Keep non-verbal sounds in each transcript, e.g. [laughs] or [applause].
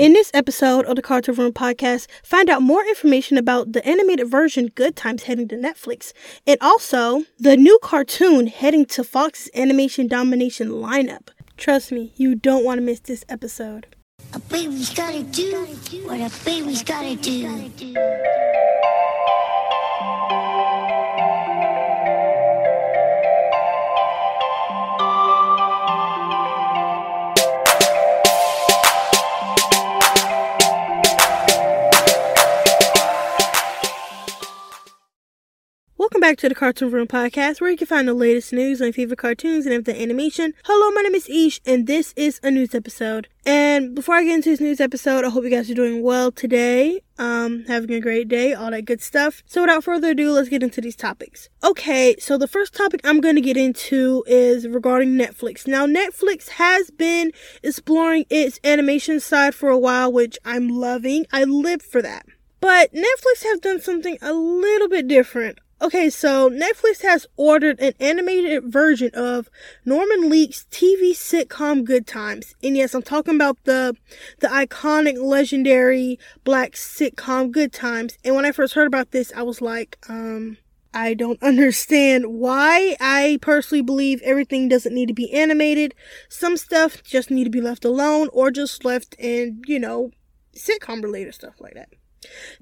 In this episode of the Cartoon Room podcast, find out more information about the animated version Good Times heading to Netflix, and also the new cartoon heading to Fox's animation domination lineup. Trust me, you don't want to miss this episode. A baby's gotta do what a baby's gotta do. Welcome back to the Cartoon Room podcast, where you can find the latest news on favorite cartoons and everything animation. Hello, my name is Ish, and this is a news episode. And before I get into this news episode, I hope you guys are doing well today, um, having a great day, all that good stuff. So without further ado, let's get into these topics. Okay, so the first topic I'm going to get into is regarding Netflix. Now, Netflix has been exploring its animation side for a while, which I'm loving. I live for that. But Netflix have done something a little bit different. Okay, so Netflix has ordered an animated version of Norman Lear's TV sitcom Good Times. And yes, I'm talking about the the iconic legendary black sitcom Good Times. And when I first heard about this, I was like, um I don't [laughs] understand why. I personally believe everything doesn't need to be animated. Some stuff just need to be left alone or just left in, you know, sitcom related stuff like that.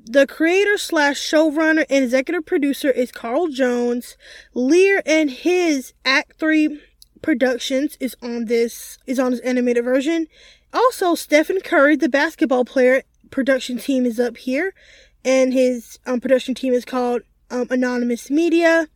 The creator slash showrunner and executive producer is Carl Jones. Lear and his Act 3 Productions is on this is on this animated version. Also, Stephen Curry, the basketball player, production team is up here, and his um, production team is called um, Unanimous Media.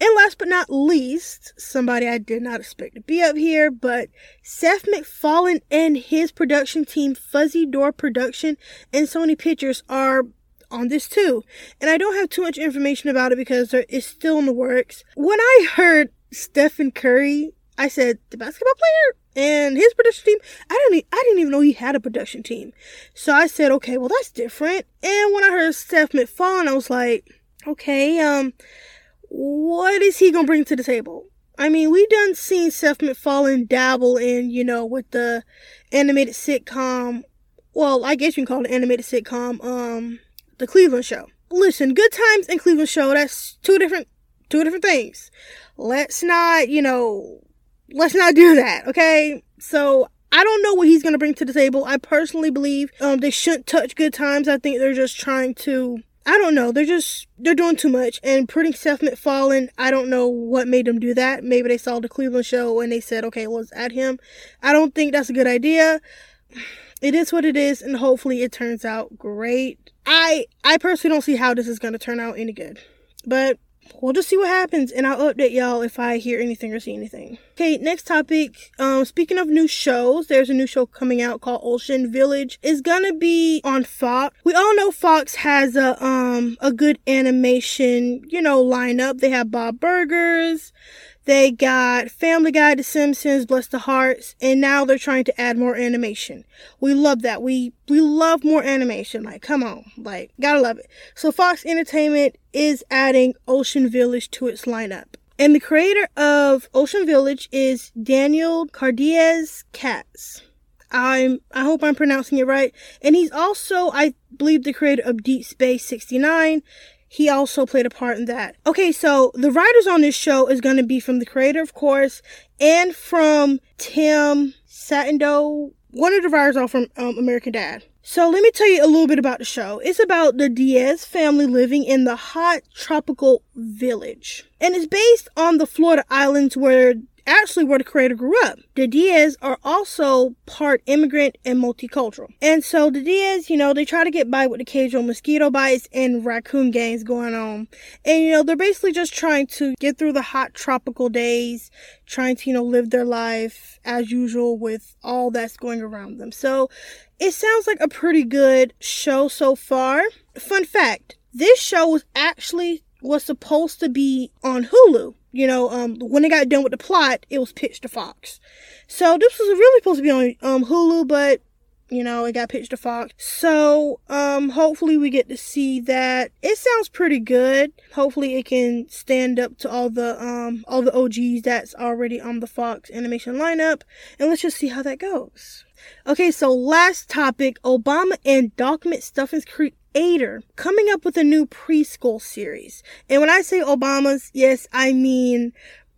And last but not least, somebody I did not expect to be up here, but Seth MacFarlane and his production team, Fuzzy Door Production and Sony Pictures, are on this too. And I don't have too much information about it because it's still in the works. When I heard Stephen Curry, I said, the basketball player? And his production team, I didn't, I didn't even know he had a production team. So I said, okay, well that's different. And when I heard Seth MacFarlane, I was like, okay, um, what is he gonna bring to the table? I mean, we done seen Seth MacFarlane dabble in, you know, with the animated sitcom. Well, I guess you can call it an animated sitcom, um, the Cleveland Show. Listen, Good Times and Cleveland Show, that's two different, two different things. Let's not, you know, let's not do that, okay? So, I don't know what he's gonna bring to the table. I personally believe, um, they shouldn't touch Good Times. I think they're just trying to I don't know. They're just they're doing too much and putting Seth MacFarlane. I don't know what made them do that. Maybe they saw the Cleveland show and they said, "Okay, let's add him." I don't think that's a good idea. It is what it is, and hopefully it turns out great. I I personally don't see how this is gonna turn out any good, but we'll just see what happens and I'll update y'all if I hear anything or see anything. Okay, next topic. Um, speaking of new shows, there's a new show coming out called Ocean Village. It's gonna be on Fox. We all know Fox has a um a good animation, you know, lineup. They have Bob Burgers. They got Family Guy, The Simpsons, Bless the Harts, and now they're trying to add more animation. We love that. We we love more animation. Like, come on, like, gotta love it. So Fox Entertainment is adding Ocean Village to its lineup. And the creator of Ocean Village is Daniel Cardenas Katz. I'm I hope I'm pronouncing it right. And he's also, I believe, the creator of Deep Space 69, he also played a part in that. Okay, so the writers on this show is going to be from the creator, of course, and from Tim Satindoe. One of the writers are from um, American Dad. So let me tell you a little bit about the show. It's about the Diaz family living in the hot tropical village. And it's based on the Florida islands where actually where the creator grew up. The Diaz are also part immigrant and multicultural. And so the Diaz, you know, they try to get by with occasional mosquito bites and raccoon gangs going on. And, you know, they're basically just trying to get through the hot tropical days, trying to, you know, live their life as usual with all that's going around them. So it sounds like a pretty good show so far. Fun fact, this show was actually was supposed to be on Hulu you know, um, when they got done with the plot, it was pitched to Fox. So this was really supposed to be on um, Hulu, but you know, it got pitched to Fox. So, um, hopefully we get to see that. It sounds pretty good. Hopefully it can stand up to all the, um, all the OGs that's already on the Fox animation lineup. And let's just see how that goes. Okay, so last topic Obama and Doc McStuffins creator coming up with a new preschool series. And when I say Obama's, yes, I mean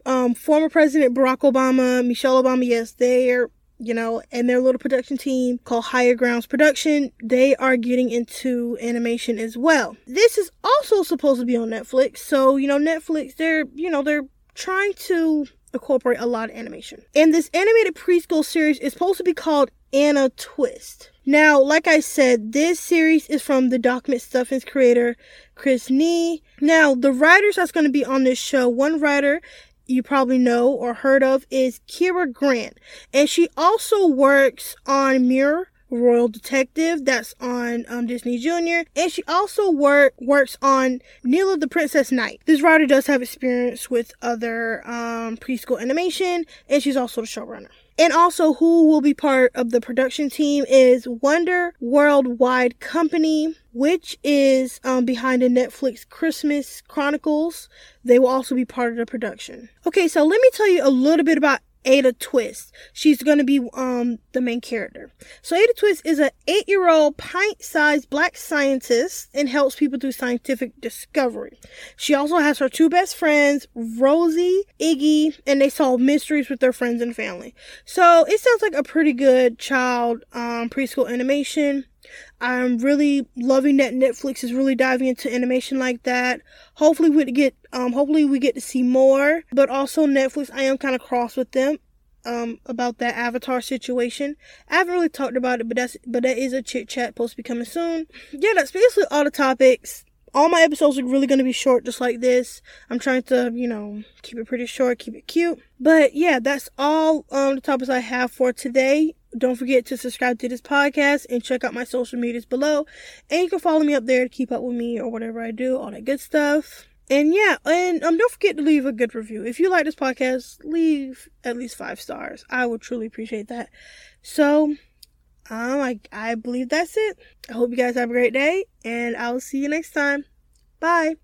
um, former President Barack Obama, Michelle Obama, yes, they're you know, and their little production team called Higher Grounds Production, they are getting into animation as well. This is also supposed to be on Netflix. So, you know, Netflix, they're, you know, they're trying to incorporate a lot of animation. And this animated preschool series is supposed to be called Ada Twist. Now, like I said, this series is from the Doc McStuffins creator, Chris Nee. Now, the writers that's going to be on this show, one writer you probably know or heard of is Kerri Grant. And she also works on Mira Royal Detective that's on um, Disney Junior, and she also work works on Nella the Princess Knight. This writer does have experience with other um, preschool animation, and she's also the showrunner. And also, who will be part of the production team is Wonder Worldwide Company, which is um, behind the Netflix Christmas Chronicles. They will also be part of the production. Okay, so let me tell you a little bit about Ada Twist. She's going to be um the main character. So Ada Twist is an 8-year-old pint-sized black scientist and helps people do scientific discovery. She also has her two best friends, Rosie, Iggy, and they solve mysteries with their friends and family. So it sounds like a pretty good child um preschool animation. I'm really loving that Netflix is really diving into animation like that. Hopefully we get um hopefully we get to see more. But also Netflix, I am kind of cross with them um about that Avatar situation. I haven't really talked about it, but that's but that is a chit chat post to be coming soon. Yeah, that's basically all the topics. All my episodes are really going to be short, just like this. I'm trying to, you know, keep it pretty short, keep it cute. But yeah, that's all um, the topics I have for today. Don't forget to subscribe to this podcast and check out my social medias below. And you can follow me up there to keep up with me or whatever I do, all that good stuff. And yeah, and um, don't forget to leave a good review. If you like this podcast, leave at least five stars. I would truly appreciate that. So, um, I I believe that's it. I hope you guys have a great day, and I'll see you next time. Bye.